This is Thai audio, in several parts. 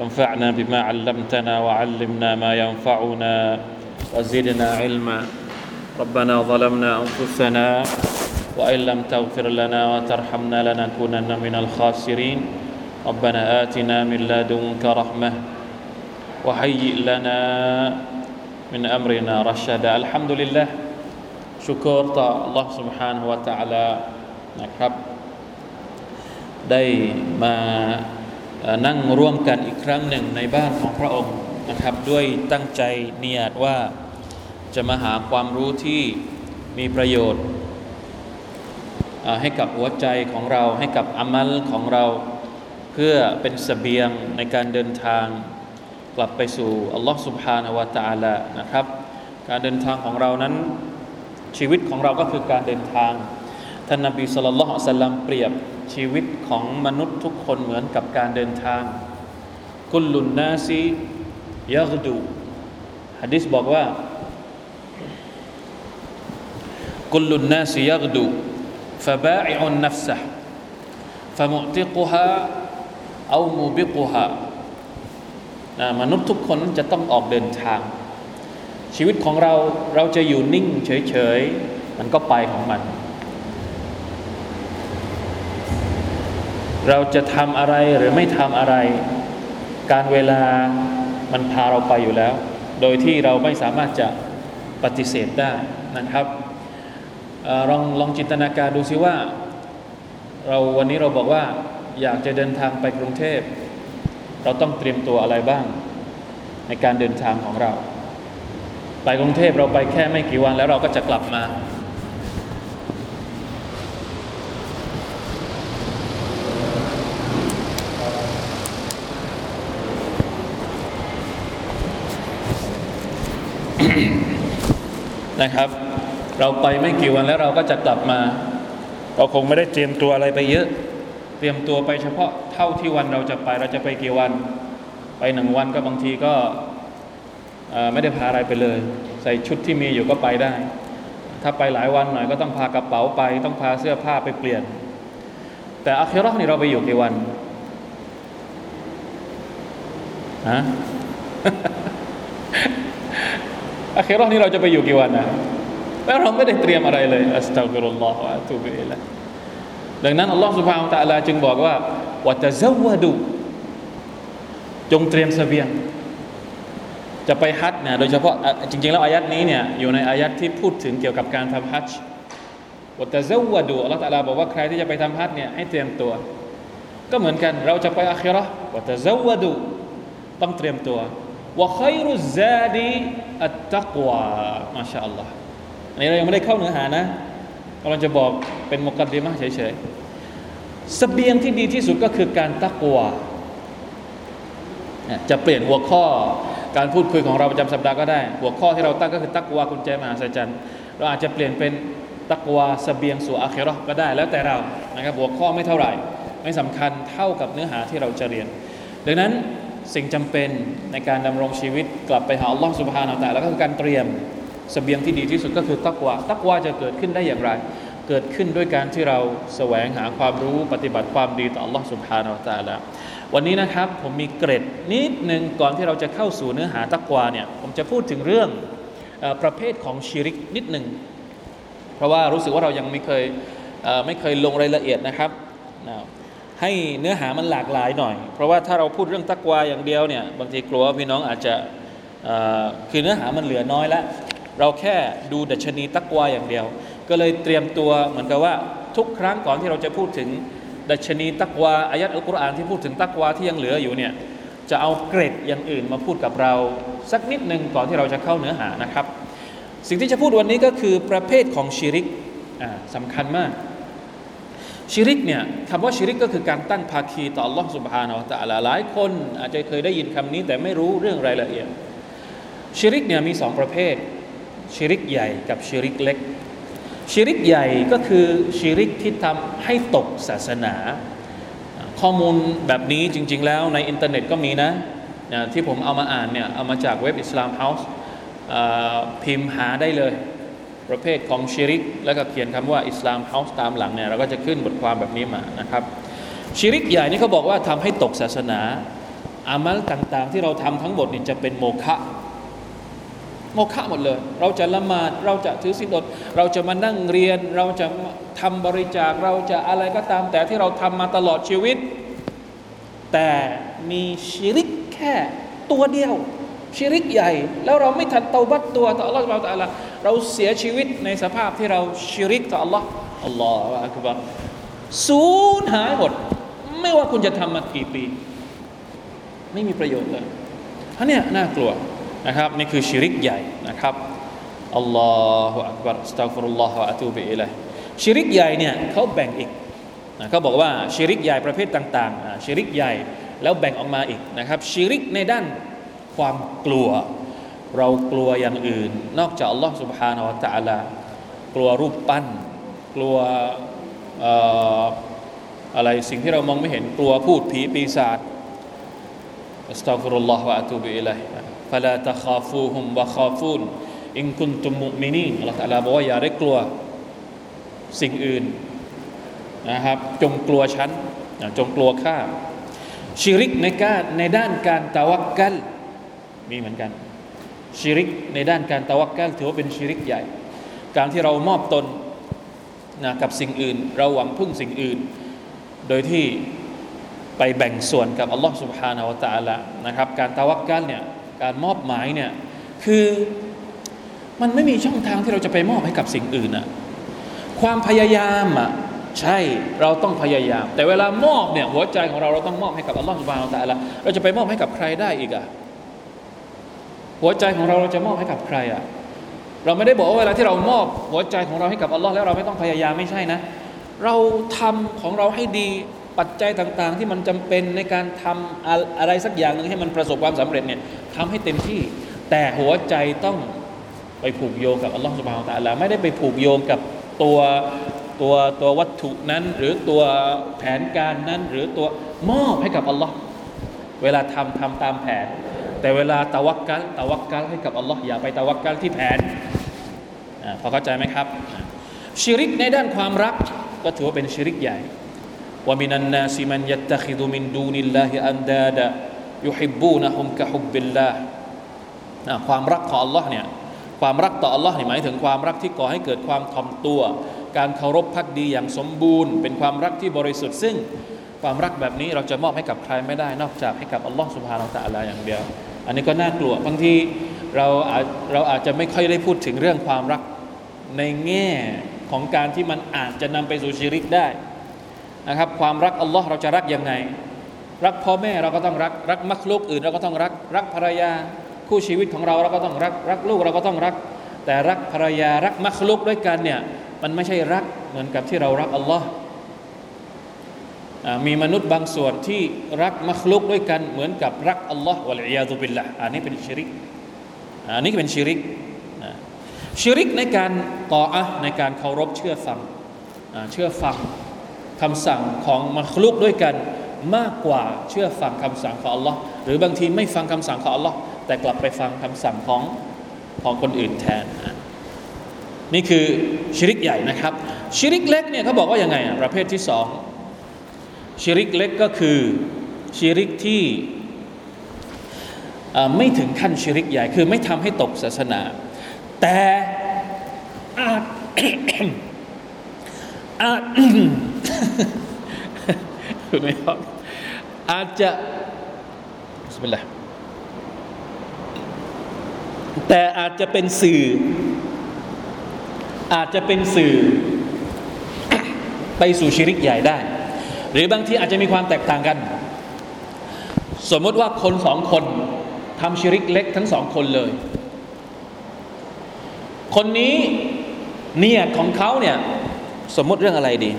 انفعنا بما علمتنا وعلمنا ما ينفعنا وزدنا علما ربنا ظلمنا أنفسنا وإن لم تغفر لنا وترحمنا لنكونن من الخاسرين ربنا آتنا من لدنك رحمة وهيئ لنا من أمرنا رشدا الحمد لله ชุกรต่อ Allah سبحانه และ تعالى นะครับ ได้มา นั่งร่วมกันอีกครั้งหนึ่งในบ้านของพระองค์นะครับ ด้วยตั้งใจเนียดว่าจะมาหาความรู้ที่มีประโยชน์ ให้กับหัวใจของเราให้กับอามัลของเรา เพื่อเป็นสเสบียงในการเดินทาง กลับไปสู่อัลลอฮ์สุบฮานาวะตาละนะครับ การเดินทางของเรานั้นชีวิตของเราก็คือการเดินทางท่านนบีสุลต่านละฮ์สัลลัมเปรียบ ชีวิตของมนุษย์ทุกคนเหมือนกับการเดินทาง กุลลุนนาซียักดูฮะดิษบอกว่า กุลลุนนาซียักดู فبائع نفسه فمعتقها أو موبقها นะมนุษย์ทุกคนจะต้องออกเดินทางชีวิตของเราเราจะอยู่นิ่งเฉยๆ มันก็ไปของมัน เราจะทำอะไรหรือไม่ทำอะไร การเวลามันพาเราไปอยู่แล้ว โดยที่เราไม่สามารถจะปฏิเสธได้นะครับลองลองจินตนาการดูซิว่า เราวันนี้เราบอกว่าอยากจะเดินทางไปกรุงเทพ เราต้องเตรียมตัวอะไรบ้าง ในการเดินทางของเรา ไปกรุงเทพเราไปแค่ไม่กี่วันแล้วเราก็จะกลับมา นะครับ เราไปไม่กี่วันแล้วเราก็จะกลับมาเราคงไม่ได้เตรียมตัวอะไรไปเยอะ เตรียมตัวไปเฉพาะเท่าที่วันเราจะไปเราจะไปกี่วัน ไปหนึ่งวันก็บางทีก็ไม่ได้พาอะไรไปเลย ใส่ชุดที่มีอยู่ก็ไปได้ ถ้าไปหลายวันหน่อยก็ต้องพากระเป๋าไป ต้องพาเสื้อผ้าไปเปลี่ยน แต่อัครอนี่เราไปอยู่กี่วันฮะ อัครอนี่เราจะไปอยู่กี่วันนะแล้วเราไม่ได้เตรียมอะไรเลยอัสตัฟิรุลลอฮฺวะตุบิละดังนั้นอัลลอฮฺสุบฮานตะลาจึงบอกว่าวะตะซาวดู จงเตรียมเสบียง จะไปฮัจเนี่ยโดยเฉพาะจริงๆแล้วอายัดนี้เนี่ยอยู่ในอายัดที่พูดถึงเกี่ยวกับการทำฮัจวัตะเซวดูอัลลอฮฺตะลาบอกว่าใครที่จะไปทำฮัจเนี่ยให้เตรียมตัว ก็เหมือนกันเราจะไปอาคิรอวัตะเซวดู ต้องเตรียมตัว วะขัยรุซาดีอัตตักวามาชาอัลลอฮ์อันนี้เรายังไม่ได้เข้าเนื้อหานะเราจะบอกเป็นมุกัดดิมะเฉยๆสเสบียงที่ดีที่สุดก็คือการตักวาจะเปลี่ยนหัวข้อการพูดคุยของเราประจำสัปดาห์ก็ได้ หัวข้อที่เราตั้งก็คือตักวากุญแจมหาสัจจันเราอาจจะเปลี่ยนเป็นตักวาสเบียงสู่อาเครอก็ได้แล้วแต่เรานะครับหัวข้อไม่เท่าไหร่ ไม่สำคัญเท่ากับเนื้อหาที่เราจะเรียน ดังนั้น สิ่งจำเป็นในการดำรงชีวิตกลับไปหาอัลลอฮฺสุบฮานาอัลลอฮฺแล้วก็คือการเตรียมสเบียงที่ดีที่สุดก็คือตักวาตักวาจะเกิดขึ้นได้อย่างไร เกิดขึ้นด้วยการที่เราแสวงหาความรู้ปฏิบัติความดีต่ออัลลอฮฺสุบฮานาอัลลอฮฺวันนี้นะครับผมมีเกร็ดนิดหนึ่งก่อนที่เราจะเข้าสู่เนื้อหาตักวาเนี่ยผมจะพูดถึงเรื่องอประเภทของชิริกนิดหนึ่งเพราะว่ารู้สึกว่าเรายังไม่เคยไม่เคยลงรายละเอียดนะครับ ให้เนื้อหามันหลากหลายหน่อย เพราะว่าถ้าเราพูดเรื่องตักวาอย่างเดียวเนี่ยบางทีกลัวพี่น้องอาจจะคือเนื้อหามันเหลือน้อยแล้วเราแค่ดูดัชนีตักวาอย่างเดียว ก็เลยเตรียมตัวเหมือนกับว่าทุกครั้งก่อนที่เราจะพูดถึงดัชนีตักวาอายัดอัลกุรอานที่พูดถึงตักวาที่ยังเหลืออยู่เนี่ยจะเอาเกรดอย่างอื่นมาพูดกับเรา สักนิดหนึ่งก่อนที่เราจะเข้าเนื้อหานะครับ สิ่งที่จะพูดวันนี้ก็คือประเภทของชิริกสำคัญมาก ชิริกเนี่ยคำว่าชิริกก็คือการตั้งภาคีต่อ Allah سبحانه และ تعالى หลายคนอาจจะเคยได้ยินคำนี้ แต่ไม่รู้เรื่องรายละเอียดชิริกเนี่ยมีสองประเภทชิริกใหญ่กับชิริกเล็กชิริกใหญ่ก็คือชิริกที่ทำให้ตกศาสนา ข้อมูลแบบนี้จริง ๆ แล้วในอินเทอร์เน็ตก็มีนะที่ผมเอามาอ่านเนี่ยเอามาจากเว็บอิสลามเฮาส์พิมพ์หาได้เลย ประเภทของชิริก แล้วก็เขียนคำว่าอิสลามเฮาส์ตามหลังเนี่ยเราก็จะขึ้นบทความแบบนี้มานะครับชิริกใหญ่นี่เขาบอกว่าทำให้ตกศาสนาอามัลต่างๆ ที่เราทำทั้งหมดนี่จะเป็นโมฆะโมฆะหมดเลย เราจะละหมาดเราจะถือศีลอด เราจะมานั่งเรียน เราจะทำบริจาคเราจะอะไรก็ตามแต่ที่เราทำมาตลอดชีวิต แต่มีชิริกแค่ตัวเดียว ชิริกใหญ่ แล้วเราไม่ทันเตาบัตตัวต่อ Allah เราแต่ละ เราเสียชีวิตในสภาพที่เราชิริกต่อ Allah อัลลอฮฺอักบารสูญหายหมด ไม่ว่าคุณจะทำมากี่ปี ไม่มีประโยชน์เลยท่านี้น่ากลัวนะครับนี่คือชิริกใหญ่นะครับอัลลอฮฺอักบารสตัฟรุลลอฮฺอะตูบิอิลัยชิริกใหญ่เนี่ยเขาแบ่งอีกเขาบอกว่าชิริกใหญ่ประเภทต่างๆชิริกใหญ่แล้วแบ่งออกมาอีกนะครับชิริกในด้านความกลัว เรากลัวอย่างอื่น นอกจากอัลลอฮ์ سبحانه และ تعالى กลัวรูปปั้น กลัวอะไรสิ่งที่เรามองไม่เห็นกลัวพูดผีปีศาจอัสตัฟุรุลลอฮฺวะอะตูบิอิลัยฟะลาตะคาฟูฮุมวะคาฟูนอินคุนตุมมุมินีนอัลลอฮฺตะลาบอกว่าอย่าได้กลัวสิ่งอื่นนะครับจงกลัวฉันจงกลัวข้าชิริกในการในด้านการตะวักกัลมีเหมือนกัน ชิริกในด้านการตะวักกัลถือว่าเป็นชิริกใหญ่ การที่เรามอบตนนะกับสิ่งอื่น เราหวังพึ่งสิ่งอื่น โดยที่ไปแบ่งส่วนกับอัลลอฮ์ سبحانه และ تعالى นะครับการตะวักกัลเนี่ยการมอบหมายเนี่ยคือมันไม่มีช่องทางที่เราจะไปมอบให้กับสิ่งอื่นอะความพยายามอะใช่เราต้องพยายาม แต่เวลามอบเนี่ยหัวใจของเราเราต้องมอบให้กับอัลลอฮ์ سبحانه และ تعالى เราจะไปมอบให้กับใครได้อีกอะ หัวใจของเราเราจะมอบให้กับใครอะ่ะเราไม่ได้บอกว่าเวลาที่เรามอบหัวใจของเราให้กับอัลลอฮ์แล้วเราไม่ต้องพยายามไม่ใช่นะ เราทำของเราให้ดีปัจจัยต่างๆ ที่มันจำเป็นในการทำอะไรสักอย่างหนึ่งให้มันประสบความสำเร็จเนี่ยทำให้เต็มที่ แต่หัวใจต้องไปผูกโยงกับอัลลอฮ์สุบฮานตะลาไม่ได้ไปผูกโยงกับตัวตัวตัววัตถุนั้น หรือตัวแผนการนั้น หรือตัวมอบให้กับอัลลอฮ์เวลาทำทำตามแผน แต่เวลาตะวักกัลตะวักกัลให้กับอัลลอฮ์อย่าไปตะวักกัลที่แผนอพอเข้าใจไหมครับชิริกในด้านความรักก็ถือว่าเป็นชิริกใหญ่ว่ามินันนาซิมันยัตตะคิดุมินดูนิลลาฮิอันดาดะยุฮิบบูนะฮุมกะฮุบบิลลาห์ความรักของอัลลอฮ์เนี่ยความรักต่ออัลลอฮ์นี่หมายถึงความรักที่ก่อให้เกิดความทอมตัว การเคารพพักดีอย่างสมบูรณ์ เป็นความรักที่บริสุทธิ์ซึ่งความรักแบบนี้เราจะมอบให้กับใครไม่ได้นอกจากให้กับอัลลอฮ์สุบฮานาอัลลอฮ์อย่างเดียว อันนี้ก็น่ากลัวบางทีเราอาจเราอาจจะไม่ค่อยได้พูดถึงเรื่องความรักในแง่ของการที่มันอาจจะนำไปสู่ชีริกได้นะครับ ความรักอัลลอฮ์เราจะรักยังไง รักพ่อแม่เราก็ต้องรัก รักมักลูกอื่นเราก็ต้องรัก รักภรรยาคู่ชีวิตของเราเราก็ต้องรัก รักลูกเราก็ต้องรัก แต่รักภรรยารักมักลูกด้วยกันเนี่ยมันไม่ใช่รักเหมือนกับที่เรารักอัลลอฮ์ มีมนุษย์บางส่วนที่รักมัคลุกด้วยกันเหมือนกับรักอัลลอฮ์วะลัยยาตุบิลละอันนี้เป็นชิริกอันนี้เป็นชิริกชิริกในการต่ออะในการเคารพเชื่อฟังเชื่อฟังคำสั่งของมัคลุกด้วยกันมากกว่าเชื่อฟังคำสั่งของอัลลอฮ์หรือบางทีไม่ฟังคำสั่งของอัลลอฮ์แต่กลับไปฟังคำสั่งของของคนอื่นแทน นี่คือชิริกใหญ่นะครับ ชิริกเล็กเนี่ยเขาบอกว่ายังไงประเภทที่สอง ชิริกเล็กก็คือชิริกที่ไม่ถึงขั้นชิริกใหญ่ คือไม่ทำให้ตกศาสนา แต่อาจอาจคุณไม่ครับอาจจะสมิลละแต่อาจจะเป็นสื่อ อาจจะเป็นสื่อไปสู่ชิริกใหญ่ได้ หรือบางทีอาจจะมีความแตกต่างกัน สมมติว่าคนสองคนทำชิริกเล็กทั้งสองคนเลย คนนี้เนียของเขาเนี่ยสมมติเรื่องอะไรดี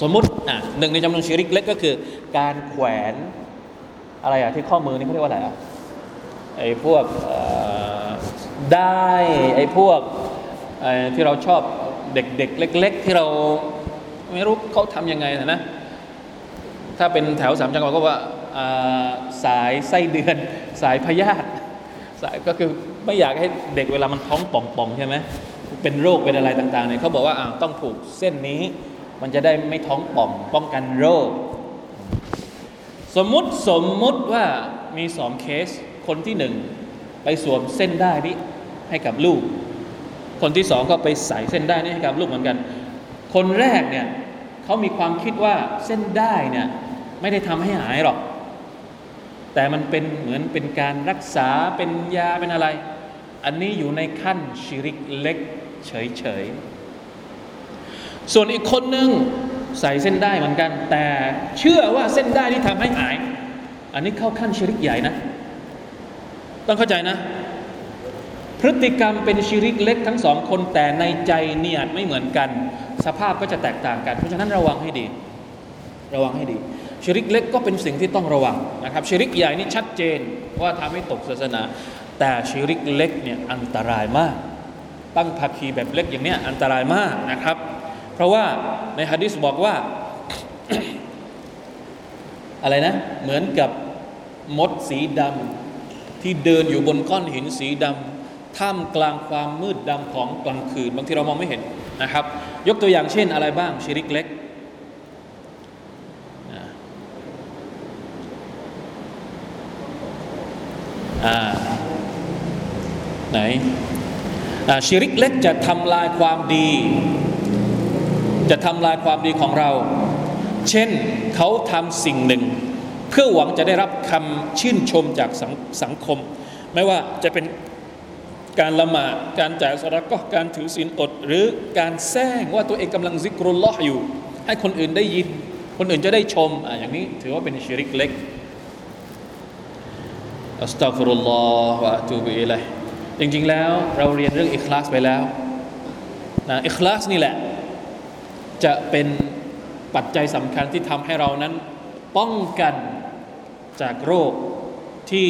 สมมติอะหนึ่งในจำนวนชิริกเล็กก็คือ การแขวนอะไรอะที่ข้อมือนี่เขาเรียกว่าอะไรอะไอ้พวกได้ไอ้พวกที่เราชอบเด็กๆเล็ก ๆ ที่เรา ไม่รู้เขาทำยังไงนะ ถ้าเป็นแถวสามจังหวัดก็ว่าสายไส้เดือน สายพยาธิสายก็คือไม่อยากให้เด็กเวลามันท้องป่องๆใช่ไหมเป็นโรคเป็นอะไรต่างๆเนี่ยเขาบอกว่าต้องผูกเส้นนี้ มันจะได้ไม่ท้องป่องป้องกันโรค สมมุติสมมุติว่ามีสองเคสคนที่หนึ่งไปสวมเส้นได้นี้ให้กับลูก คนที่สองก็ไปใส่เส้นได้นี้ให้กับลูกเหมือนกัน คนแรกเนี่ย เขามีความคิดว่าเส้นได้เนี่ยไม่ได้ทำให้หายหรอก แต่มันเป็นเหมือนเป็นการรักษาเป็นยาเป็นอะไร อันนี้อยู่ในขั้นชิริกเล็กเฉยๆ ส่วนอีกคนหนึ่งใส่เส้นได้เหมือนกัน แต่เชื่อว่าเส้นได้ที่ทำให้หาย อันนี้เข้าขั้นชิริกใหญ่นะ ต้องเข้าใจนะ พฤติกรรมเป็นชิริกเล็กทั้งสองคนแต่ในใจเนียดไม่เหมือนกัน สภาพก็จะแตกต่างกัน เพราะฉะนั้นระวังให้ดี ระวังให้ดีชิริกเล็กก็เป็นสิ่งที่ต้องระวังนะครับชิริกใหญ่นี่ชัดเจนว่าทำให้ตกศาสนา แต่ชิริกเล็กเนี่ยอันตรายมาก ตั้งภาคีแบบเล็กอย่างเนี้ยอันตรายมากนะครับ เพราะว่าในฮะดิษบอกว่าอะไรนะ เหมือนกับมดสีดำที่เดินอยู่บนก้อนหินสีดำท่ามกลางความมืดดำของกลางคืน บางทีเรามองไม่เห็น นะครับ ยกตัวอย่างเช่นอะไรบ้างชิริกเล็กไหนชิริกเล็กจะทำลายความดี จะทำลายความดีของเรา เช่นเขาทำสิ่งหนึ่ง เพื่อหวังจะได้รับคำชื่นชมจากสสังคม ไม่ว่าจะเป็น การละหมาดการจ่ายสระก็การถือศีลอด หรือการแซงว่าตัวเองกำลังซิกรุลลอฮ์อยู่ ให้คนอื่นได้ยิน คนอื่นจะได้ชมอะอย่างนี้ถือว่าเป็นชิริกเล็กอัสตัฟรุลลอฮฺวะตูบิอิลัยจริงๆแล้วเราเรียนเรื่องอิคลาสไปแล้วนะอิคลาสนี่แหละ จะเป็นปัจจัยสำคัญที่ทำให้เรานั้น ป้องกันจากโรคที่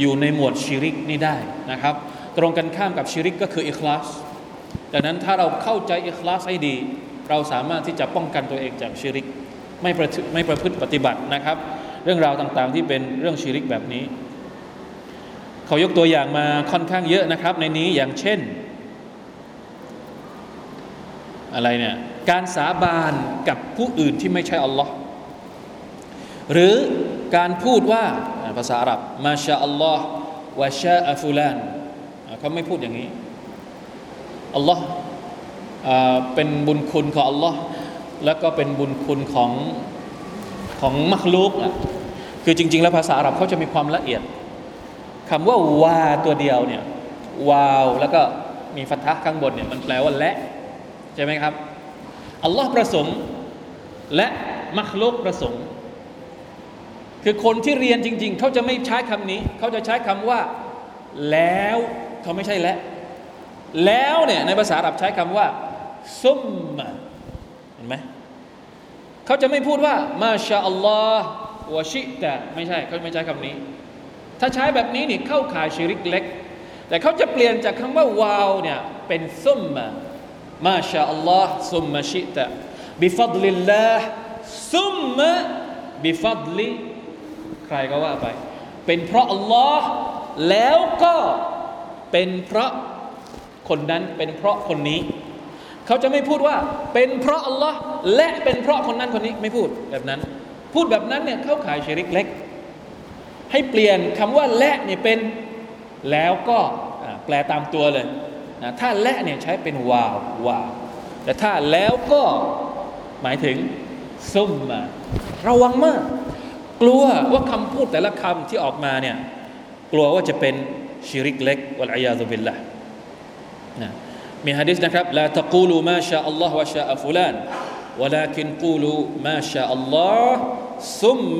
อยู่ในหมวดชิริกนี่ได้นะครับ ตรงกันข้ามกับชิริกก็คืออิคลาสดังนั้นถ้าเราเข้าใจอิคลาสให้ดี เราสามารถที่จะป้องกันตัวเองจากชิริกไม่ประไม่ประพฤติปฏิบัตินะครับ เรื่องราวต่างๆที่เป็นเรื่องชิริกแบบนี้ เขายกตัวอย่างมาค่อนข้างเยอะนะครับ ในนี้อย่างเช่น อะไรเนี่ยการสาบานกับผู้อื่นที่ไม่ใช่อัลลอฮ์หรือการพูดว่าภาษาอาหรับมาชาอัลลอฮ์วะชาอัฟูลาน เขาไม่พูดอย่างนี้อัลลอฮ์เป็นบุญคุณของอัลลอฮ์แล้วก็เป็นบุญคุณของของมักลุกนะคือจริง ๆ แล้วภาษาอาหรับเขาจะมีความละเอียดคำว่าวาตัวเดียวเนี่ยวาวแล้วก็มีฟัทะข้างบนเนี่ยมันแปลว่าและใช่ไหมครับอัลลอฮ์ประสงค์และมัคลุกประสงค์ คือคนที่เรียนจริง ๆ เขาจะไม่ใช้คำนี้ เขาจะใช้คำว่า แล้ว เขาไม่ใช่และ แล้วเนี่ยในภาษาอาหรับใช้คำว่า ซุมมาเห็นไหมเขาจะไม่พูดว่า มาชาอัลลอฮ์วะชิตะไม่ใช่เขาไม่ใช้คำนี้ ถ้าใช้แบบนี้นี่เข้าข่ายชิริกเล็ก แต่เขาจะเปลี่ยนจากคำว่าวาวเนี่ยเป็นซุมมามาชาอัลลอฮ์ซุมมาชิตะบิฟัดลิลลาห์ซุมมาบิฟัดลิใครก็ว่าไป เป็นเพราะอัลลอฮ์แล้วก็ เป็นเพราะคนนั้นเป็นเพราะคนนี้ เขาจะไม่พูดว่าเป็นเพราะอัลลอฮ์และเป็นเพราะคนนั้นคนนี้ไม่พูดแบบนั้น พูดแบบนั้นเนี่ยเข้าขายชิริกเล็ก ให้เปลี่ยนคำว่าและเนี่ยเป็นแล้วก็แปลตามตัวเลยนะถ้าและเนี่ยใช้เป็นวาววาวแต่ถ้าแล้วก็หมายถึงซุ่มมาระวังมาก กลัวว่าคำพูดแต่ละคำที่ออกมาเนี่ยกลัวว่าจะเป็น ชิริกเล็กวัลอยาซุบิลละนะมีฮะดิษนะครับลาตะกูลูมาชาอัลลอฮ์วะชาอัฟุลาน ولكن قولوا ما شاء الله ثم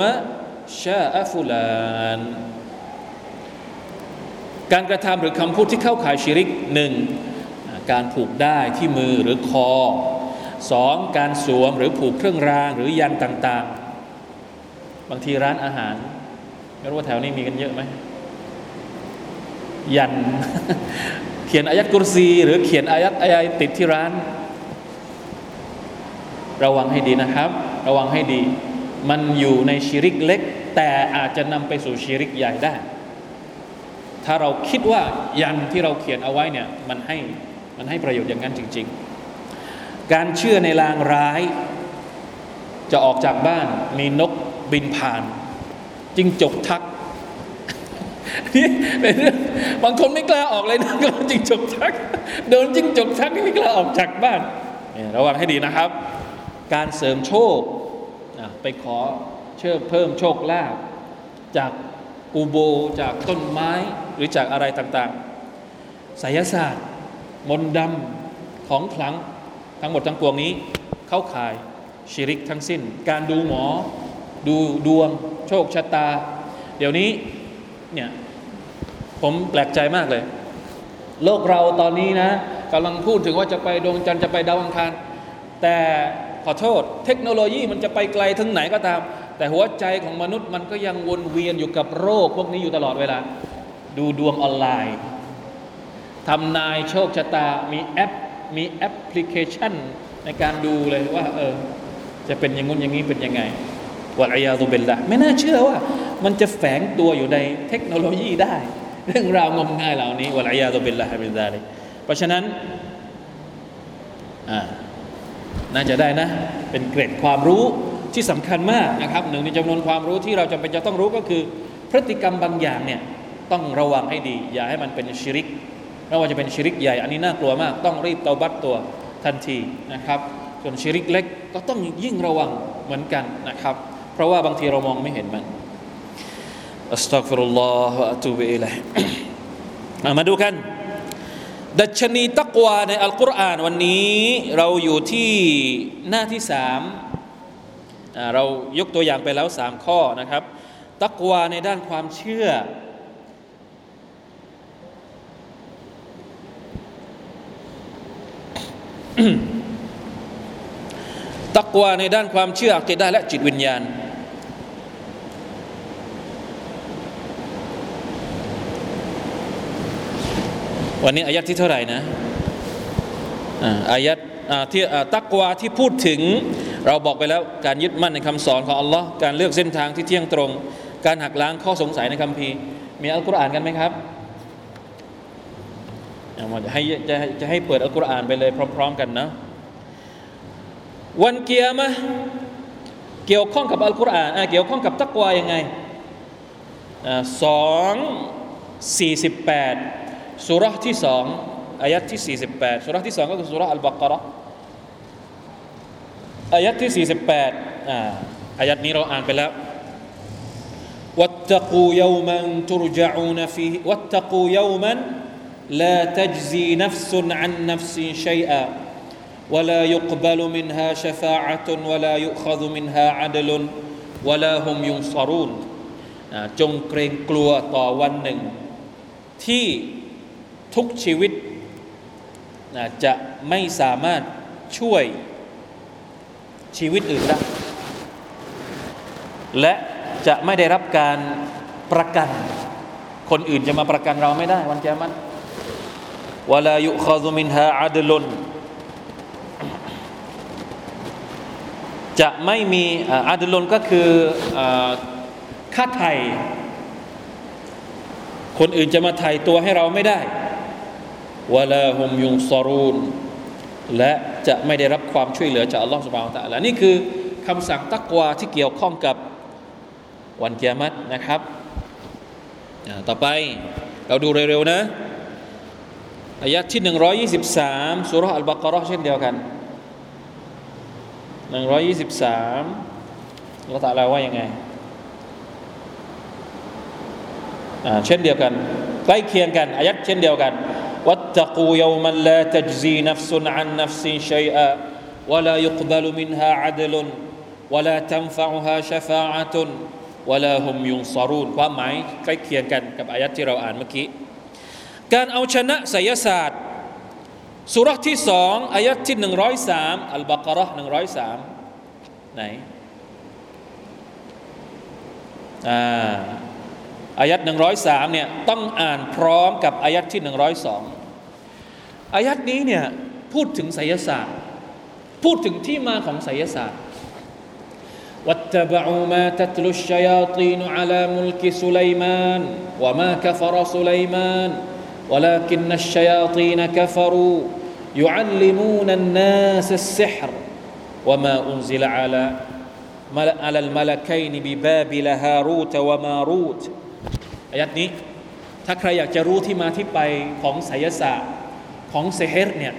ชาอัฟุลานการกระทำหรือคำพูดที่เข้าข่ายชิริกหนึ่งการผูกได้ที่มือหรือคอ สองการสวมหรือผูกเครื่องราง หรือยันต่างๆ บางทีร้านอาหารไม่รู้ว่าแถวนี้มีกันเยอะไหม ยัน เขียนอายัดกุรซี หรือเขียนอายัดอายติดที่ร้าน ระวังให้ดีนะครับ ระวังให้ดี มันอยู่ในชิริกเล็ก แต่อาจจะนำไปสู่ชิริกใหญ่ได้ ถ้าเราคิดว่ายันที่เราเขียนเอาไว้เนี่ยมันให้มันให้ประโยชน์อย่างนั้นจริง ๆ การเชื่อในลางร้าย จะออกจากบ้านมีนกบินผ่าน จิงจกทัก นี่เป็นเรื่องบางคนไม่กล้าออกเลยนะก็จิงจกทักเดินจิ้งจกทักไม่กล้าออกจากบ้านระวังให้ดีนะครับ การเสริมโชคไปขอเชื่อเพิ่มโชคลาภจากกูโบจากต้นไม้หรือจากอะไรต่างๆไสยศาสตร์ มนต์ดำของขลังทั้งหมดทั้งปวงนี้เข้าข่ายชิริกทั้งสิ้น การดูหมอ ดูดวง โชคชะตา เดี๋ยวนี้เนี่ย ผมแปลกใจมากเลย โลกเราตอนนี้นะกำลังพูดถึงว่าจะไปดวงจันทร์จะไปดาวอังคาร แต่ขอโทษ เทคโนโลยีมันจะไปไกลถึงไหนก็ตาม แต่หัวใจของมนุษย์มันก็ยังวนเวียนอยู่กับโรคพวกนี้อยู่ตลอดเวลา ดูดวงออนไลน์ทำนายโชคชะตามีแอปมีแอปพลิเคชันในการดูเลยว่าเออจะเป็นอย่างงู้นอย่างนี้เป็นยังไงวะลัยาตุเบลละไม่น่าเชื่อว่า มันจะแฝงตัวอยู่ในเทคโนโลยีได้ เรื่องราวงมง่ายเหล่านี้วะลัยาตุเบลละฮะบินซาลิเพราะฉะนั้นน่าจะได้นะ เป็นเกร็ดความรู้ที่สำคัญมากนะครับหนึ่งในจำนวนความรู้ที่เราจำเป็นจะต้องรู้ก็คือ พฤติกรรมบางอย่างเนี่ยต้องระวังให้ดี อย่าให้มันเป็นชิริกไม่ว่าจะเป็นชิริกใหญ่ อันนี้น่ากลัวมาก ต้องรีบเตาบัตตัวทันทีนะครับ ส่วนชิริกเล็กก็ต้องยิ่งระวังเหมือนกันนะครับ เพราะว่าบางทีเรามองไม่เห็นมัน อัสตัฆฟิรุลลอฮฺอะตูบิอิลัยมาดูกัน ดัชนีตักวาในอัลกุรอานวันนี้เราอยู่ที่หน้าที่สามเรายกตัวอย่างไปแล้วสามข้อนะครับ ตักวาในด้านความเชื่อ ตักวาในด้านความเชื่ออักิดาและจิตวิญญาณ วันนี้อายัดที่เท่าไหร่นะอายัดที่ตักวาที่พูดถึง เราบอกไปแล้วการยึดมั่นในคำสอนของอัลลอฮ์การเลือกเส้นทางที่เที่ยงตรง การหักล้างข้อสงสัยในคัมภีร์ มีอัลกุรอานกันไหมครับจะให้จะจะให้เปิดอัลกุรอานไปเลยพร้อม ๆ กันนะวันเกียร์มะเกี่ยวข้องกับอัลกุรอานเกี่ยวข้องกับตักวายังไงสองสี่สิบแปด สุรที่สองอายัดที่ 48สุรที่สองก็คือสุรอัลบากระอายัดที่48อ่าอายัดนี้เราอ่านไปแล้ว واتقوا يوما ترجعون فيه واتقوا يوما لا تجزي نفس عن نفس شيئا ولا يقبل منها شفاعة ولا يؤخذ منها عدل ولا هم ينصرون จงเกรงกลัวต่อวันหนึ่งที่ ทุกชีวิตจะไม่สามารถช่วยชีวิตอื่นได้ และจะไม่ได้รับการประกัน คนอื่นจะมาประกันเราไม่ได้ วันแกมันวลายุคาซุมินฮาอัดลุนจะไม่มีอัดลุนก็คือค่าไทยคนอื่นจะมาไถ่ตัวให้เราไม่ได้ วะลาฮุมยุงซารูนและจะไม่ได้รับความช่วยเหลือจากอัลลอฮฺสุบานตะละนี่คือคำสั่งตักวาที่เกี่ยวข้องกับวันเกียรตินะครับ ต่อไปเราดูเร็วๆนะอายะที่ 123สุรอัลบากรอเช่นเดียวกัน 123เราตะลาว่ายังไงเช่นเดียวกัน ใกล้เคียงกันอายัดเช่นเดียวกัน واتقوا يوما لا تجزي نفس عن نفس شيئا ولا يقبل منها عدل ولا تنفعها شفاعة ولا هم ينصرون ความหมายใกล้เคียงกันกับอายัดที่เราอ่านเมื่อกี้การเอาชนะไสยศาสตร์ สุรษที่สองอายัดที่หนึ่งร้อยสามอัลบากระหนึ่งร้อยสามไหนอ่า อายัดหนึ่งร้อยสามเนี่ยต้องอ่านพร้อมกับอายัดที่หนึ่งร้อยสองอายัดนี้เนี่ยพูดถึงไสยศาสตร์ พูดถึงที่มาของไสยศาสตร์ واتبعوا ما تتلو الشياطين على ملك سليمان وما كفر سليمان ولكن الشياطين كفروا يعلمون الناس السحر وما أنزل على على الملكين ببابل هاروت وماروت อายัดนี้ ถ้าใครอยากจะรู้ที่มาที่ไปของไสยศาสตร์ของเซเฮร์เนี่ย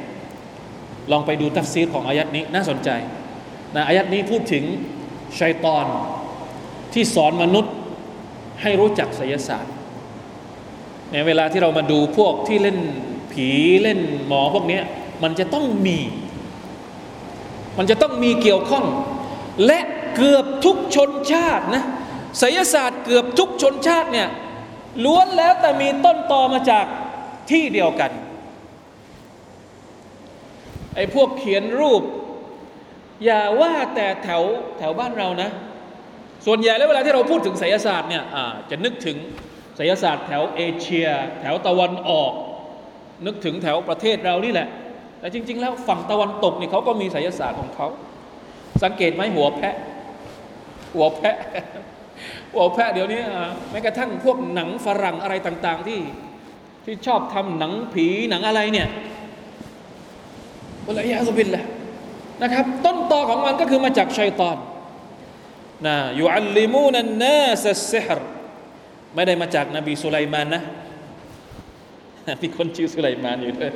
ลองไปดูตัฟซีรของอายัดนี้น่าสนใจนะอายัดนี้พูดถึงชัยตอนที่สอนมนุษย์ให้รู้จักไสยศาสตร์เนี่ยเวลาที่เรามาดูพวกที่เล่นผีเล่นหมอพวกนี้มันจะต้องมี มันจะต้องมีเกี่ยวข้อง และเกือบทุกชนชาตินะ ไสยศาสตร์เกือบทุกชนชาติเนี่ยล้วนแล้วแต่มีต้นตอมาจากที่เดียวกันไอ้พวกเขียนรูป อย่าว่าแต่แถวแถวบ้านเรานะ ส่วนใหญ่แล้วเวลาที่เราพูดถึงไสยศาสตร์เนี่ยจะนึกถึงไสยศาสตร์แถวเอเชีย แถวตะวันออก นึกถึงแถวประเทศเรานี่แหละ แต่จริง ๆ แล้วฝั่งตะวันตกนี่เขาก็มีไสยศาสตร์ของเขา สังเกตไหมหัวแพะ หัวแพะ หัวแพะเดี๋ยวนี้แม้กระทั่งพวกหนังฝรั่งอะไรต่าง ๆ ที่ที่ชอบทำหนังผีหนังอะไรเนี่ยอัลลอฮฺสุบินแหละนะครับ ต้นตอของมันก็คือมาจากชัยตอนนะيعلمون الناس السحر ไม่ได้มาจากนบีสุไลมานนะมีคนชื่อสุไลมานอยู่ด้วย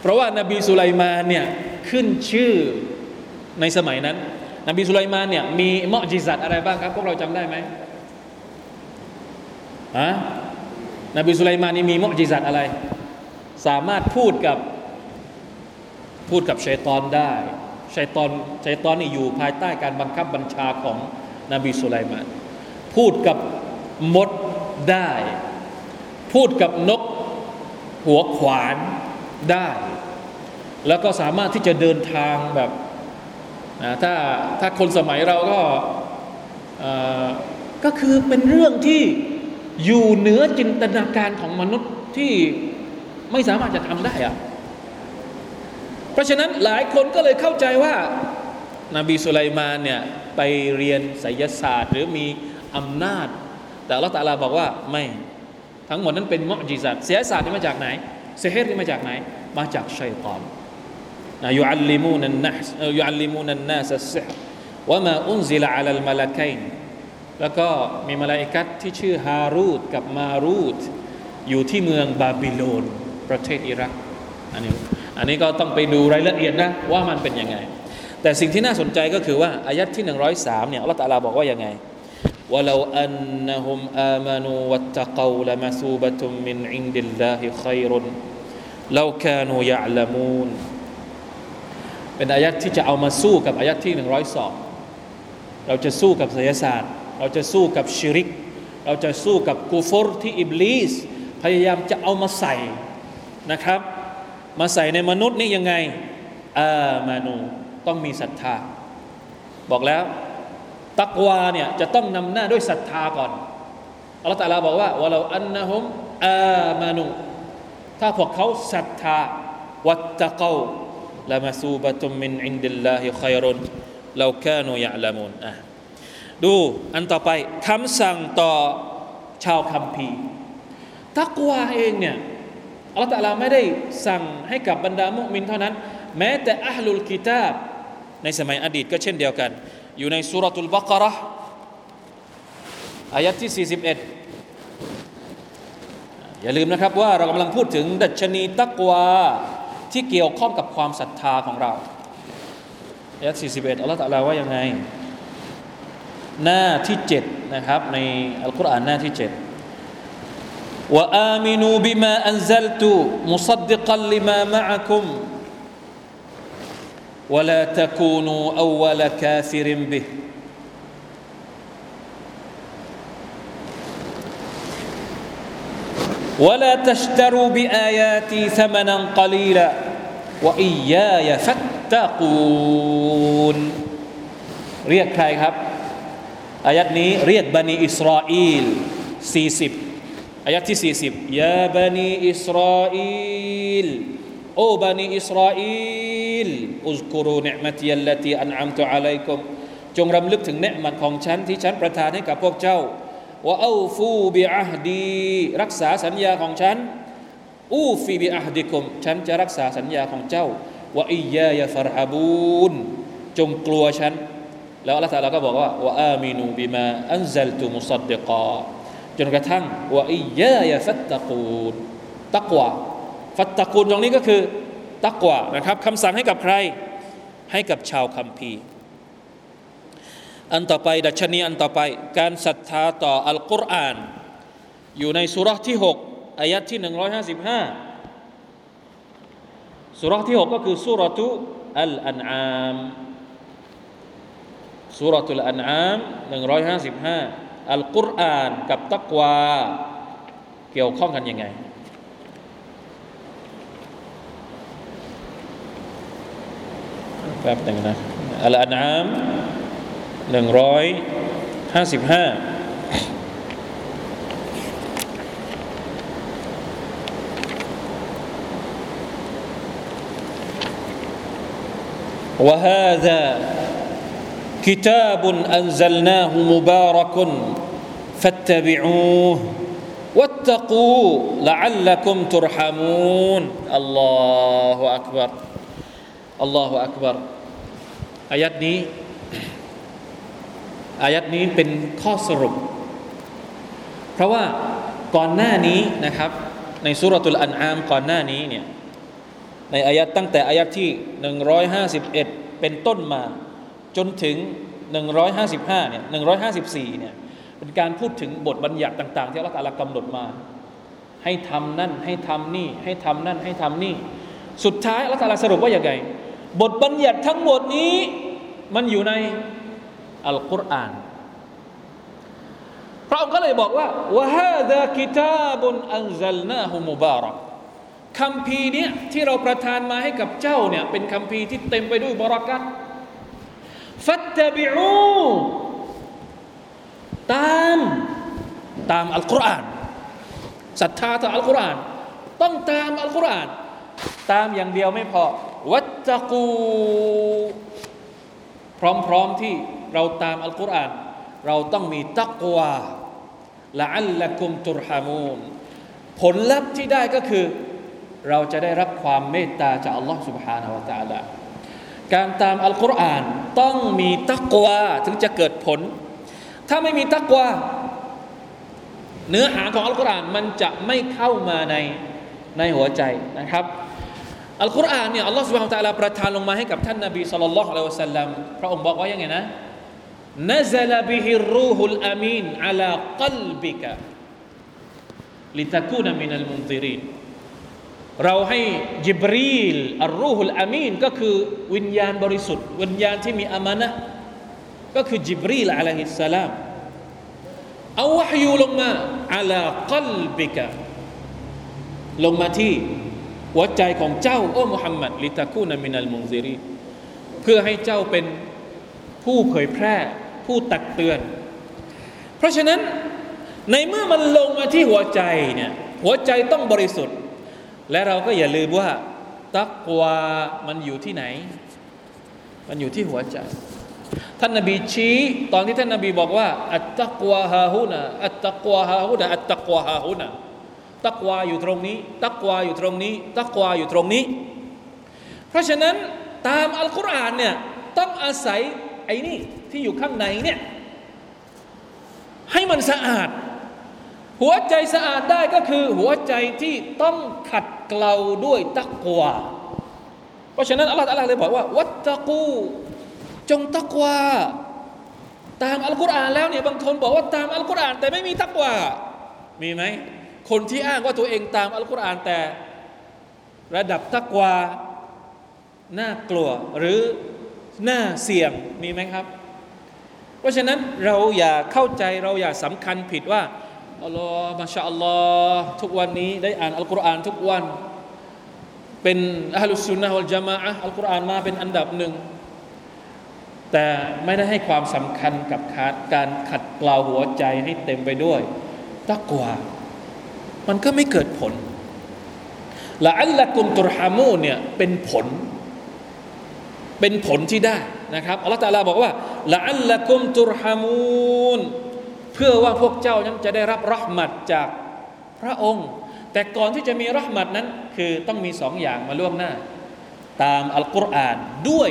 เพราะว่านาบีสุไลมานเนี่ยขึ้นชื่อในสมัยนั้น นบีสุไลมานเนี่ยมีมอจิซัตอะไรบ้างครับ พวกเราจำได้ไหมฮะนบีสุไลมานนี่มีมอจิซัตอะไร สามารถพูดกับพูดกับชัยตอนได้ชัยตอนชัยตอนนี่อยู่ภายใต้การบังคับบัญชาของนบีสุไลมาน พูดกับมดได้ พูดกับนกหัวขวานได้ แล้วก็สามารถที่จะเดินทางแบบ ถ้าถ้าคนสมัยเราก็ก็คือเป็นเรื่องที่อยู่เหนือจินตนาการของมนุษย์ที่ไม่สามารถจะทำได้อะเพราะฉะนั้นหลายคนก็เลยเข้าใจว่านบีสุไลมานเนี่ยไปเรียนไสยศาสตร์ หรือมีอำนาจ แต่ลลอฮฺตาลาบอกว่าไม่ทั้งหมดนั้นเป็นมอจิซัตเสียศาสตร์ที่มาจากไหนเซเฮตที่มาจากไหน มาจากชัยตอน ยุอัลลิมูนันนัสยุอัลลิมูนันนัสซิฮว่ามาอุนซิลาอัลลมาลาคัยนแล้วก็มีมาลาอิกัตที่ชื่อฮารูดกับมารูดอยู่ที่เมืองบาบิโลน ประเทศอิรักอันนี้อันนี้ก็ต้องไปดูรายละเอียดนะว่ามันเป็นยังไง แต่สิ่งที่น่าสนใจก็คือว่าอายัดที่ 103เนี่ยอัลลอฮฺตาลาบอกว่ายังไง ولو أنهم آمنوا واتقوا لمثوبة من عند الله خير لو كانوا يعلمون เป็นอายัดที่จะเอามาสู้กับอายัดที่ 102 เราจะสู้กับศิลศาสตร์ เราจะสู้กับชิริก เราจะสู้กับกูฟอร์ที่อิบลิสพยายามจะเอามาใส่นะครับ มาใส่ในมนุษย์นี่ยังไงอามานูต้องมีศรัทธา บอกแล้ว ตักวาเนี่ยจะต้องนำหน้าด้วยศรัทธาก่อนอัลลอฮฺตาลาบอกว่าولو أنهم آمنوا ถ้าพวกเขาศรัทธาواتقوا لمثوبة من عند الله خير لو كانوا يعلمون อะดูอันต่อไปคำสั่งต่อชาวคัมภีร์ตักวาเองเนี่ยอัลลอฮฺตะลาไม่ได้สั่งให้กับบรรดามุมินเท่านั้น แม้แต่อะฮ์ลุลกิตาบในสมัยอดีตก็เช่นเดียวกัน อยู่ในسورة البقرة อายัดที่ 41 อย่าลืมนะครับว่าเรากำลังพูดถึงดัชนีตักวา ที่เกี่ยวข้องกับความศรัทธาของเราอายัด41อัลลอฮฺตะลาว่ายังไง หน้าที่7นะครับในอัลกุรอานหน้าที่ 7 وآمنوا بما أنزلت مصدقا لما معكم ولا تكونوا أول كافر به ولا تشتروا بآياتي ثمنا قليلا วะอียายฟัตตะกูนเรียกใครครับอายัดนี้เรียกบันิอิสราเอล40อายัดที่ 40ยาบันิอิสราเอลโอ้บันิอิสราเอลอุสกุรูเนมัติยัลลตีอันอัมตุอะลัยกุมจงรำลึกถึงเนมัตของฉันที่ฉันประทานให้กับพวกเจ้าوأوفوا بعهدي รักษาสัญญาของฉัน أوف بعهدكم ฉันจะรักษาสัญญาของเจ้าوإياي فارهبون จงกลัวฉัน แล้วอัลลอฮฺตาลาก็บอกว่าوآمنوا بما أنزلت مصدقاจนกระทั่งว่าอียายฟัตตะกูนตักวาฟัตตะกูนตรงนี้ก็คือตักวานะครับคำสั่งให้กับใครให้กับชาวคัมภีร์อันต่อไปดัชนีอันต่อไป การศรัทธาต่ออัลกุรอาน อยู่ในสุรที่ 6 อายัดที่ 155สุรที่ 6 ก็คือสุรตุอัลอันอามสุรตุลอันอาม155อัลกุรอานกับตักวา เกี่ยวข้องกันยังไง แป๊บหนึ่งนะอัลอันอาม155 وهذا كتاب أنزلناه مبارك فاتبعوه واتقوا لعلكم ترحمون. الله أكبر. الله أكبر. อายัดนี้อายัดนี้เป็นข้อสรุป เพราะว่าก่อนหน้านี้นะครับ ในสุรตุลอันอามก่อนหน้านี้เนี่ย ในอายัดตั้งแต่อายัดที่ 151 เป็นต้นมา จนถึง 155เนี่ย154เนี่ยเป็นการพูดถึงบทบัญญัติต่าง ๆ ที่อัลลอฮฺกำหนดมา ให้ทำนั่นให้ทำนี่ ให้ทำนั่นให้ทำนี่ สุดท้ายอัลลอฮฺสรุปว่าอย่างไง บทบัญญัติทั้งหมดนี้มันอยู่ในอัลกุรอานพระองค์ก็เลยบอกว่าวะฮาดะกิตาบุนอันซัลนาฮุมุบารัก คำพีเนี้ยที่เราประทานมาให้กับเจ้าเนี่ยเป็นคำพีที่เต็มไปด้วยบรักัตฟัตตบิอูตามตามอัลกุรอานศรัทธาต่ออัลกุรอานต้องตามอัลกุรอานตามอย่างเดียวไม่พอวัตตะกู พร้อมๆที่เราตามอัลกุรอานเราต้องมีตักวาละอัลละกุมตุรฮามูนผลลัพธ์ที่ได้ก็คือ เราจะได้รับความเมตตาจากอัลลอฮ์ سبحانه และ تعالى การตามอัลกุรอานต้องมีตักวาถึงจะเกิดผล ถ้าไม่มีตักวาเนื้อหาของอัลกุรอานมันจะไม่เข้ามาในในหัวใจนะครับอัลกุรอานเนี่ยอัลลอฮฺสุบฮานตะลาประทานลงมาให้กับท่านนบีสุลต่านละฮ์อะลัยฮิวะสัลลัมพระองค์บอกว่ายังไงนะ نزل به الروح الأمين على قلبك لتكون من المنذرين เราให้จิบรีลอัลรูฮุลอามีนก็คือวิญญาณบริสุทธิ์ วิญญาณที่มีอามานะก็คือจิบรีลอะลัยฮิสสลามเอาวะฮยูลงมาอัลากัลบิกะลงมาที่หัวใจของเจ้าโอ้มุฮัมมัดลิตาคูนามินัลมุนซิรีเพื่อให้เจ้าเป็นผู้เผยแพร่ผู้ตักเตือน เพราะฉะนั้นในเมื่อมันลงมาที่หัวใจเนี่ยหัวใจต้องบริสุทธิ์ และเราก็อย่าลืมว่า ตักวามันอยู่ที่ไหน มันอยู่ที่หัวใจ ท่านนบีชี้ ตอนที่ท่านนบีบอกว่า อัตตักวาฮาฮุนะอัตตักวาฮาฮุนะอัตตักวาฮาฮุนะตักวาอยู่ตรงนี้ ตักวาอยู่ตรงนี้ ตักวาอยู่ตรงนี้ เพราะฉะนั้นตามอัลกุรอานเนี่ยต้องอาศัยไอ้นี่ที่อยู่ข้างในเนี่ยให้มันสะอาด หัวใจสะอาดได้ก็คือหัวใจที่ต้องขัดเกลาด้วยตักวาเพราะฉะนั้นอัลลอฮฺเลยบอกว่า วัตตะกู จงตักวาตามอัลกุรอานแล้วเนี่ยบางคนบอกว่าตามอัลกุรอานแต่ไม่มีตักวามีไหมคนที่อ้างว่าตัวเองตามอัลกุรอานแต่ ระดับตักวาน่ากลัวหรือน่าเสี่ยงมีไหมครับ เพราะฉะนั้นเราอย่าเข้าใจเราอย่าสำคัญผิดว่า อัลลอฮ์มาชาอัลลอฮ์ทุกวันนี้ได้อ่านอัลกุรอานทุกวัน เป็นอัลลุสุนนะฮ์วัลจามะอะอัลกุรอานมาเป็นอันดับหนึ่ง แต่ไม่ได้ให้ความสำคัญกับการขัดเกลาหัวใจให้เต็มไปด้วยตักวามันก็ไม่เกิดผลละอัลละกุมตุรฮามูเนี่ยเป็นผล เป็นผลที่ได้นะครับอัลลอฮฺตาลาบอกว่าละอัลละกุมตุรฮามูน เพื่อว่าพวกเจ้านั้นจะได้รับรหมัดจากพระองค์ แต่ก่อนที่จะมีรหมัดนั้น คือต้องมีสองอย่างมาล่วงหน้า ตามอัลกุรอานด้วย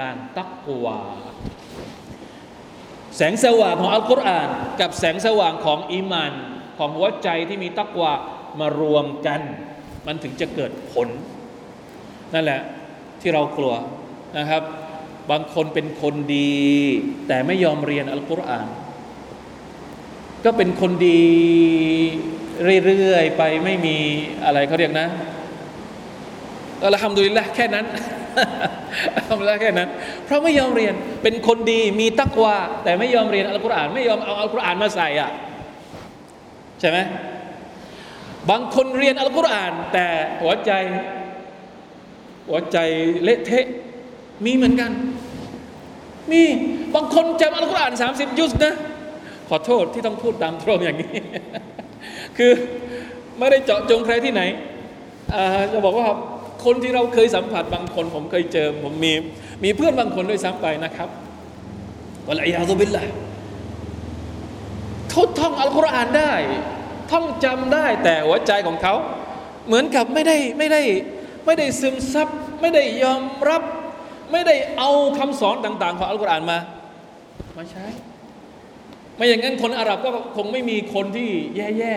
การตักวาแสงสว่างของอัลกุรอาน กับแสงสว่างของอีมานของหัวใจที่มีตักวามารวมกัน มันถึงจะเกิดผล นั่นแหละที่เรากลัวนะครับ บางคนเป็นคนดี แต่ไม่ยอมเรียนอัลกุรอาน ก็เป็นคนดีเรื่อยๆไปไม่มีอะไรเขาเรียกนะอัลฮัมดุลิลละแค่นั้นทำได้แค่นั้น เพราะไม่ยอมเรียนเป็นคนดีมีตักวาแต่ไม่ยอมเรียนอัลกุรอานไม่ยอมเอาอัลกุรอานมาใส่อะใช่ไหมบางคนเรียนอัลกุรอาน แต่หัวใจหัวใจเละเทะมีเหมือนกัน มีบางคนจำอัลกุรอานสามสิบยุสนะ ขอโทษที่ต้องพูดตามตรงอย่างนี้ คือไม่ได้เจาะจงใครที่ไหนจะบอกว่าคนที่เราเคยสัมผัสบางคนผมเคยเจอผมมีมีเพื่อนบางคนด้วยซ้ำไปนะครับวะลัยาซุบิลละเขาท่องอัลกุรอานได้ ท่องจำได้แต่หัวใจของเขา เหมือนกับไม่ได้ไม่ได้ไม่ได้ซึมซับไม่ได้ยอมรับ ไม่ได้เอาคำสอนต่าง ๆ ของอัลกุรอานมามาใช้ ไม่อย่างนั้นคนอาหรับก็คงไม่มีคนที่แย่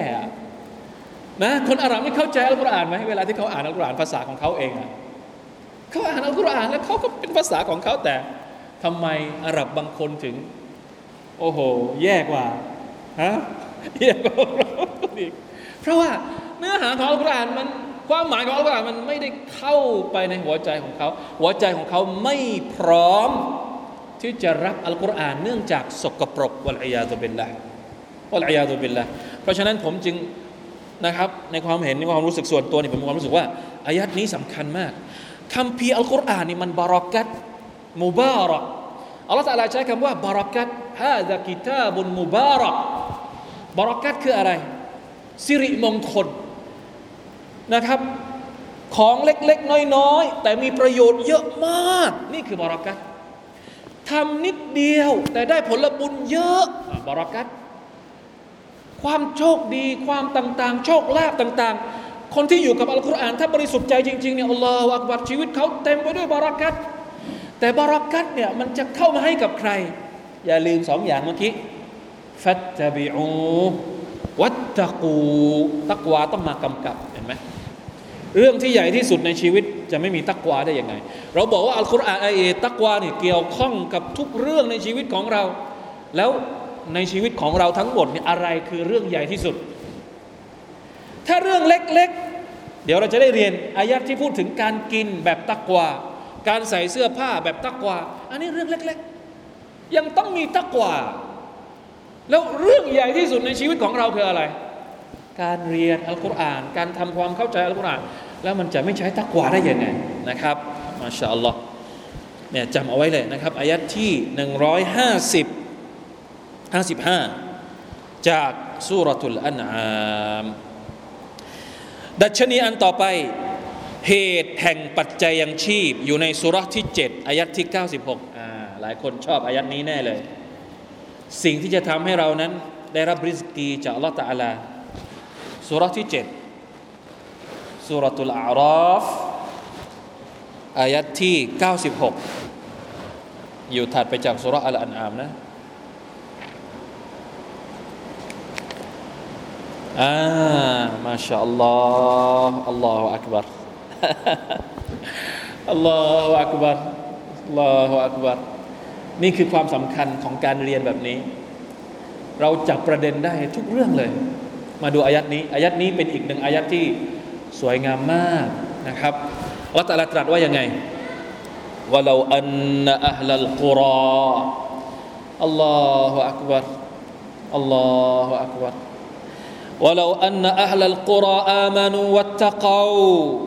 ๆนะคนอาหรับนี่เข้าใจอัลกุรอานไหมเวลาที่เขาอ่านอัลกุรอานภาษาของเขาเองอะเขาอ่านอัลกุรอานแล้วเขาก็เป็นภาษาของเขาแต่ทำไมอาหรับบางคนถึง โอ้โห แย่กว่าฮะแย่กว่าเราอีกเพราะว่าเนื้อหาของอัลกุรอานมันความหมายของอัลกุรอานมันไม่ได้เข้าไปในหัวใจของเขา หัวใจของเขาไม่พร้อม ที่จะรับอัลกุรอานเนื่องจากสกปรกวัลอยาตุบิลละวัลอยาตุบิลละเพราะฉะนั้นผมจึงนะครับในความเห็นในความรู้สึกส่วนตัวนี่ผมมีความรู้สึกว่าอายัดนี้สำคัญมากคำพีอัลกุรอานนี่มันบารักัตมุบารักอัลลอฮฺตะลาใช้คำว่าบารักัตฮาดะกิตาบุนมุบารักบารักัตคืออะไร สิริมงคลนะครับ ของเล็กๆ น้อยๆ แต่มีประโยชน์เยอะมาก นี่คือบารักัต ทำนิดเดียว แต่ได้ผลบุญเยอะบารักัตความโชคดีความต่างๆ โชคลาภต่างๆ คนที่อยู่กับอัลกุรอานถ้าบริสุทธิ์ใจจริงๆเนี่ยอัลลอฮฺอักบัรชีวิตเขาเต็มไปด้วยบารักัตแต่บารักัตเนี่ยมันจะเข้ามาให้กับใคร อย่าลืมสองอย่างเมื่อกี้ฟัตตบิอูวัตตะกูตักวาต้องมากำกับ เรื่องที่ใหญ่ที่สุดในชีวิตจะไม่มีตักวาได้ยังไง เราบอกว่าอัลกุรอานไอเอตักวาเนี่ยเกี่ยวข้องกับทุกเรื่องในชีวิตของเรา แล้วในชีวิตของเราทั้งหมดเนี่ยอะไรคือเรื่องใหญ่ที่สุด ถ้าเรื่องเล็กๆ เดี๋ยวเราจะได้เรียนอายัดที่พูดถึงการกินแบบตักวา การใส่เสื้อผ้าแบบตักวา อันนี้เรื่องเล็กๆ ยังต้องมีตักวา แล้วเรื่องใหญ่ที่สุดในชีวิตของเราคืออะไร การเรียนอัลกุรอาน การทำความเข้าใจอัลกุรอาน แล้วมันจะไม่ใช้ตักวาได้ยังไงนะครับมาชาอัลลอฮ์เนี่ยจำเอาไว้เลยนะครับอายัดที่ 150 55 จากสุรทุลอันอามดัชนีอันต่อไปเหตุแห่งปัจจัยยังชีพ อยู่ในสุรที่ 7 อายัดที่ 96อ่าหลายคนชอบอายัดนี้แน่เลย สิ่งที่จะทำให้เรานั้นได้รับริสกีจากอัลลอฮฺตะอาลา สุรที่7สุรตุลอาราฟอายัดที่ 96 อยู่ถัดไปจากสุรอัลอันอามนะอ่ามาชาอัลลอฮ์อัลลอฮฺอักบารอัลลอฮฺอักบารอัลลอฮฺอักบารนี่คือความสำคัญของการเรียนแบบนี้ เราจับประเด็นได้ทุกเรื่องเลย มาดูอายัดนี้ อายัดนี้เป็นอีกหนึ่งอายัดที่สวยงามมากนะครับอัลลอฮฺตรัสว่ายังไงว่าเราอันอัลลัลกุรออัลลอฮฺอักบารอัลลอฮฺอักบาร ولو أن أهل القرى آمنوا واتقوا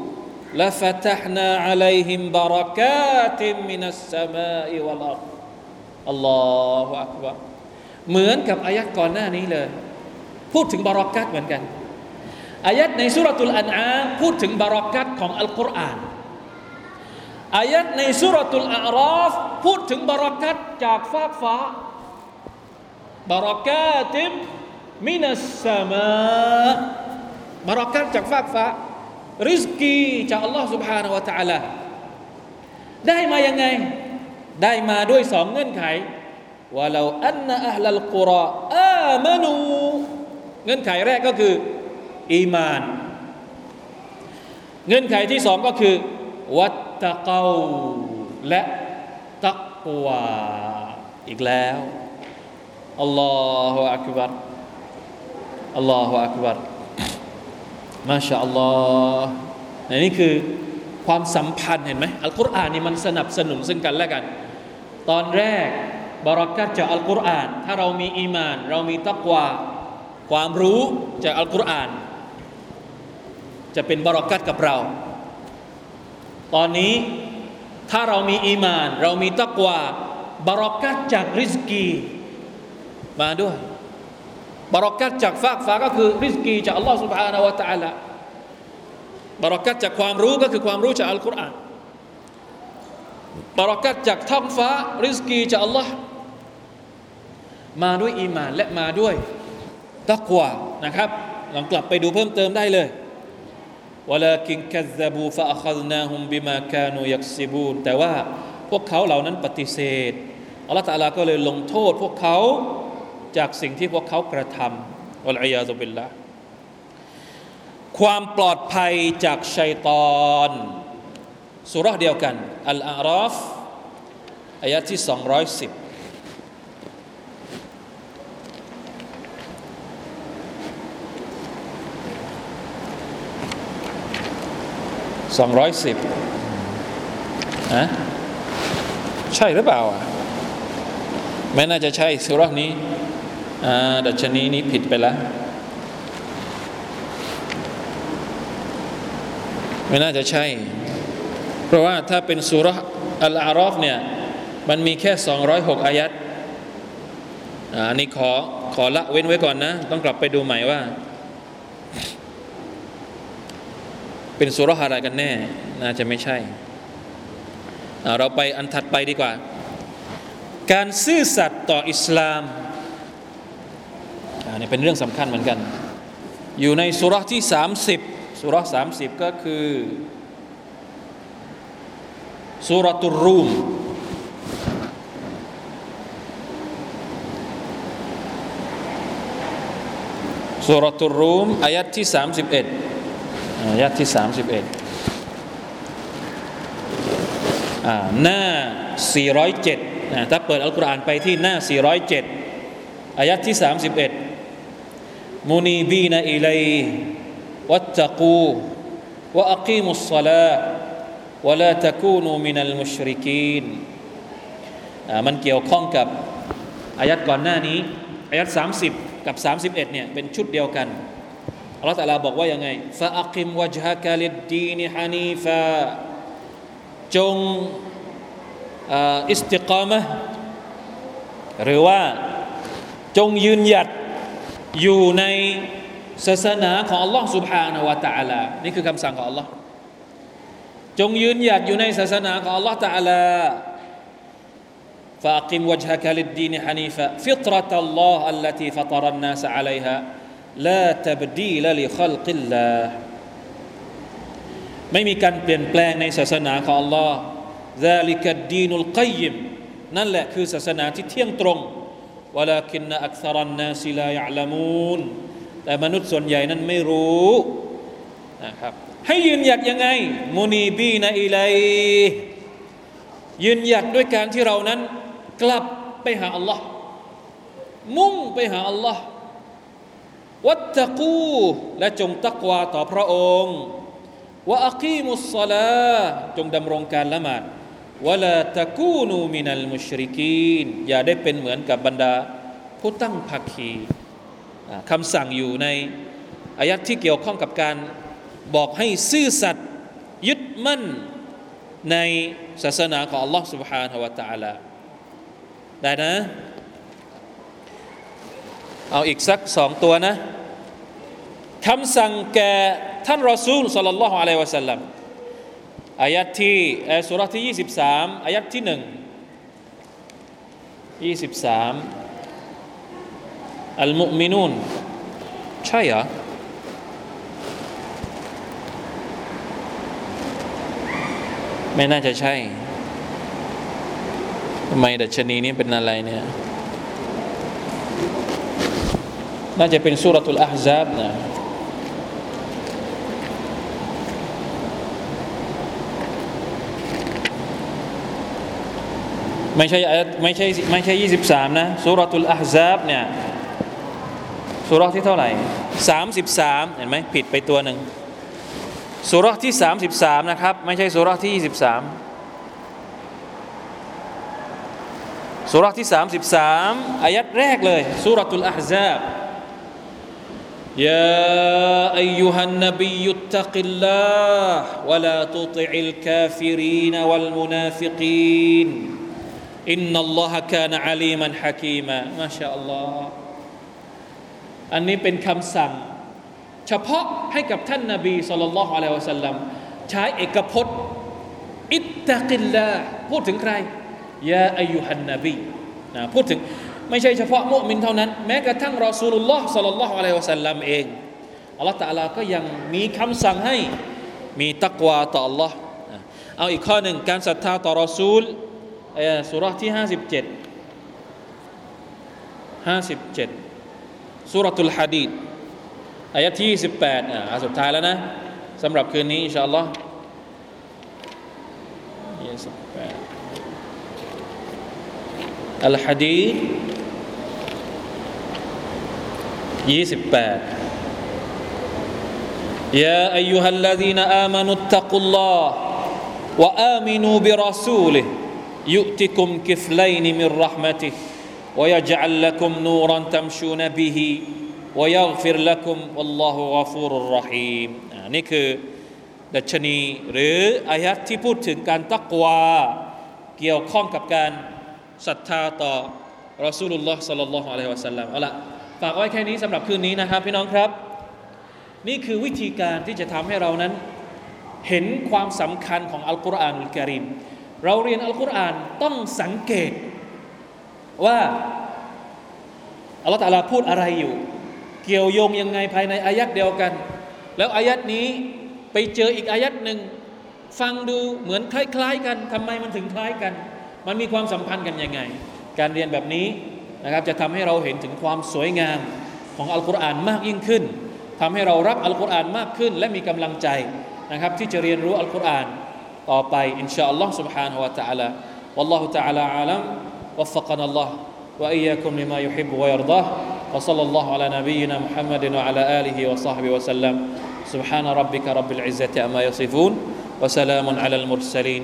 لفتحنا عليهم بركات من السماء والأرض الله أكبر เหมือนกับอายัดก่อนหน้านี้เลย พูดถึงบารักัตเหมือนกันอายัดในสุรตุลอันอาพูดถึงบารักัตของอัลกุรอานอายัดในสุรตุลอาราฟพูดถึงบารักัตจากฟากฟ้าบารักาติมมินัสสมาบารักัตจากฟากฟ้าริสกีจากอัลลอฮ์ سبحانه และ تعالى ได้มายังไง ได้มาด้วยสองเงื่อนไขว่าเราอันนะอัลลกุรออามานู เงื่อนไขแรกก็คืออีมาน เงื่อนไขที่สองก็คือ วัตตะเกาและตักวาอีกแล้วอัลลอฮฺอักบัรอัลลอฮฺอักบัรมาชาอัลลอฮ์นี่คือความสัมพันธ์เห็นไหมอัลกุรอานนี่มันสนับสนุนซึ่งกันและกัน ตอนแรกบารักัตจากอัลกุรอาน ถ้าเรามีอีมาน เรามีตักวา ความรู้จากอัลกุรอาน จะเป็นบารักัตกับเรา ตอนนี้ถ้าเรามีอีมาน เรามีตักวาบารักัตจากริสกีมาด้วยบารักัตจากฟากฟ้าก็คือริสกีจากอัลลอฮฺ سبحانه และ تعالى บารักัตจากความรู้ก็คือความรู้จากอัลกุรอานบารักัตจากท้องฟ้าริสกีจากอัลลอฮ์มาด้วยอีมานและมาด้วย ตักวานะครับลองกลับไปดูเพิ่มเติมได้เลยวลากินกัซบูฟะอัคซนาฮุมบิมาคานูยักซิบูนแต่ว่าพวกเขาเหล่านั้นปฏิเสธอัลลอฮฺตาลาก็เลยลงโทษพวกเขาจากสิ่งที่พวกเขากระทำอัลอยาซุบิลละความปลอดภัยจากชัยตอนสุรษเดียวกันอัลอาราฟอายะที่ 210 สองร้อยสิบอะใช่หรือเปล่าอะไม่น่าจะใช่สุรษนี้อ่าดัชนีนี้ผิดไปแล้วไม่น่าจะใช่ เพราะว่าถ้าเป็นสุรอัลอารอฟเนี่ยมันมีแค่ 206 อายัดอันนี้ขอขอละเว้นไว้ก่อนนะ ต้องกลับไปดูใหม่ว่า เป็นสุรอะไรกันแน่ น่าจะไม่ใช่ เราไปอันถัดไปดีกว่า การซื่อสัตย์ต่ออิสลามอันนี้เป็นเรื่องสำคัญเหมือนกัน อยู่ในสุรที่ 30สุรสามสิบก็คือสุรตุรูมสุรตุรูมอายัดที่ 31 อายะที่สามสิบเอ็ดหน้า 407นะถ้าเปิดอัลกุรอานไปที่หน้า 407 อายัดที่ 31 มุนีบีนอิเลวัตตะกูวะอักีมุสซลาวะลาตะกูนูมินัลมุชริกีนมันเกี่ยวข้องกับอายัดก่อนหน้านี้ อายัด30 กับ 31เนี่ยเป็นชุดเดียวกัน ลลอฮฺตะลาบอกว่ายังไงฟาอักิมวะจฮะกะลิดดีนฮานีฟาจงอิสติกามะหรือว่าจงยืนหยัดอยู่ในศาสนาของ Allah سبحانه และ تعالى นี่คือคำสั่งของ Allah จงยืนหยัดอยู่ในศาสนาของ Allah Taala فأقم وجهك للدين حنيفا فطرة الله التي فطر الناس عليها ละตบดีละลิขลกิลลาไม่มีการเปลี่ยนแปลงในศาสนาของ Allah ซาลิกดีนุลกยิมนั่นแหละคือศาสนาที่เที่ยงตรงวลาคินอักษรันนาสิลายะลาแต่มนุษย์ส่วนใหญ่นั้นไม่รู้นะครับให้ยืนหยัดยังไงมุนีบีนะอิไลยยืนหยัดด้วยการที่เรานั้น กลับไปหา Allah มุ่งไปหา Allah วัตตะกูและจงตักวาต่อพระองค์วะอักีมุสซาลาจงดำรงการละหมาดวะลาตะกูนูมินัลมุชริกีนอย่าได้เป็นเหมือนกับบรรดา ผู้ตั้งภาคีคำสั่งอยู่ในอายัดที่เกี่ยวข้องกับการบอกให้ซื่อสัตย์ยึดมั่นในศาสนาของ Allah Subhanahu wa Taala ได้นะ เอาอีกสักสองตัวนะคำสั่งแก่ท่านรอซูลสัลลัลลอฮุอะลัยวะสัลลัมอายัดที่สุรที่ 23 อายัดที่หนึ่ง23อัลมุมินูนใช่เหรอไม่น่าจะใช่ทำไมดัชนีนี้เป็นอะไรเนี่ย น่าจะเป็นสุรทูลอาฮซาบนะไม่ใช่ไม่ใช่ไม่ใช่ยี่สิบสามนะสุรทูลอาฮซาบเนี่ยสุรที่เท่าไหร่สามสิบสามเห็นไหมผิดไปตัวหนึ่งสุรที่สามสิบสามนะครับ ไม่ใช่สุรที่ยี่สิบสามสุรที่สามสิบสามอายัดแรกเลยสุรทูลอาฮซาบ يا ايها النبي اتق الله ولا تطع الكافرين والمنافقين ان الله كان عليما حكيما ما شاء الله อันนี้เป็นคำสั่ง เฉพาะให้กับท่านนาบีสุลต่านละฮ์อะลัยวะสัลลัมใช้เอกพจน์อิตตะกิลลาพูดถึงใครยาอายุฮันนบีนะพูดถึง ไม่ใช่เฉพาะมุมินเท่านั้น แม้กระทั่งรอซูลุลลอฮ์สัลลัลลอฮุอะลัยฮิวะสัลลัมเองอัลลอฮฺตะลาก็ยังมีคำสั่งให้มีตักวาต่อ Allah เอาอีกข้อหนึ่งการศรัทธาต่อรอซูลสุราที่ 57 57สุรทุลฮะดีดอายะที่28อ่าสุดท้ายแล้วนะสำหรับคืนนี้ อินชาอัลลอฮ์ 28อัลฮะดีด28 يا أيها الذين آمنوا اتقوا الله وآمنوا برسوله يؤتكم كفلين من رحمته ويجعل لكم نورا تمشون به ويغفر لكم والله غفور رحيم นี่คือดัชนีหรืออายัดที่พูดถึงการตักวาเกี่ยวข้องกับการ ศรัทธาต่อรอสูลุลลอฮ์สัลลัลลอฮุอะลัยฮิวะสัลลัมเอาละฝากไว้แค่นี้สำหรับคืนนี้นะครับ พี่น้องครับ นี่คือวิธีการที่จะทำให้เรานั้น เห็นความสำคัญของอัลกุรอานอุลกิริมเราเรียนอัลกุรอานต้องสังเกตว่าอัลลอฮฺตะลาพูดอะไรอยู่ เกี่ยวโยงยังไงภายในอายัดเดียวกัน แล้วอายัดนี้ไปเจออีกอายัดหนึ่งฟังดูเหมือนคล้าย ๆ กันทำไมมันถึงคล้ายกัน มันมีความสัมพันธ์กันยังไง การเรียนแบบนี้นะครับจะทำให้เราเห็นถึงความสวยงามของอัลกุรอานมากยิ่งขึ้นทำให้เรารักอัลกุรอานมากขึ้น และมีกำลังใจนะครับที่จะเรียนรู้อัลกุรอานต่อไปอินชาอัลลอฮ์ سبحانه และ تعالى والله تعالى عالم وفقنا الله وإياكم لما يحب ويرضاه وصلى الله على نبينا محمد وعلى آله وصحبه وسلم سبحان ربك رب العزة أما يصفون وسلام على المرسلين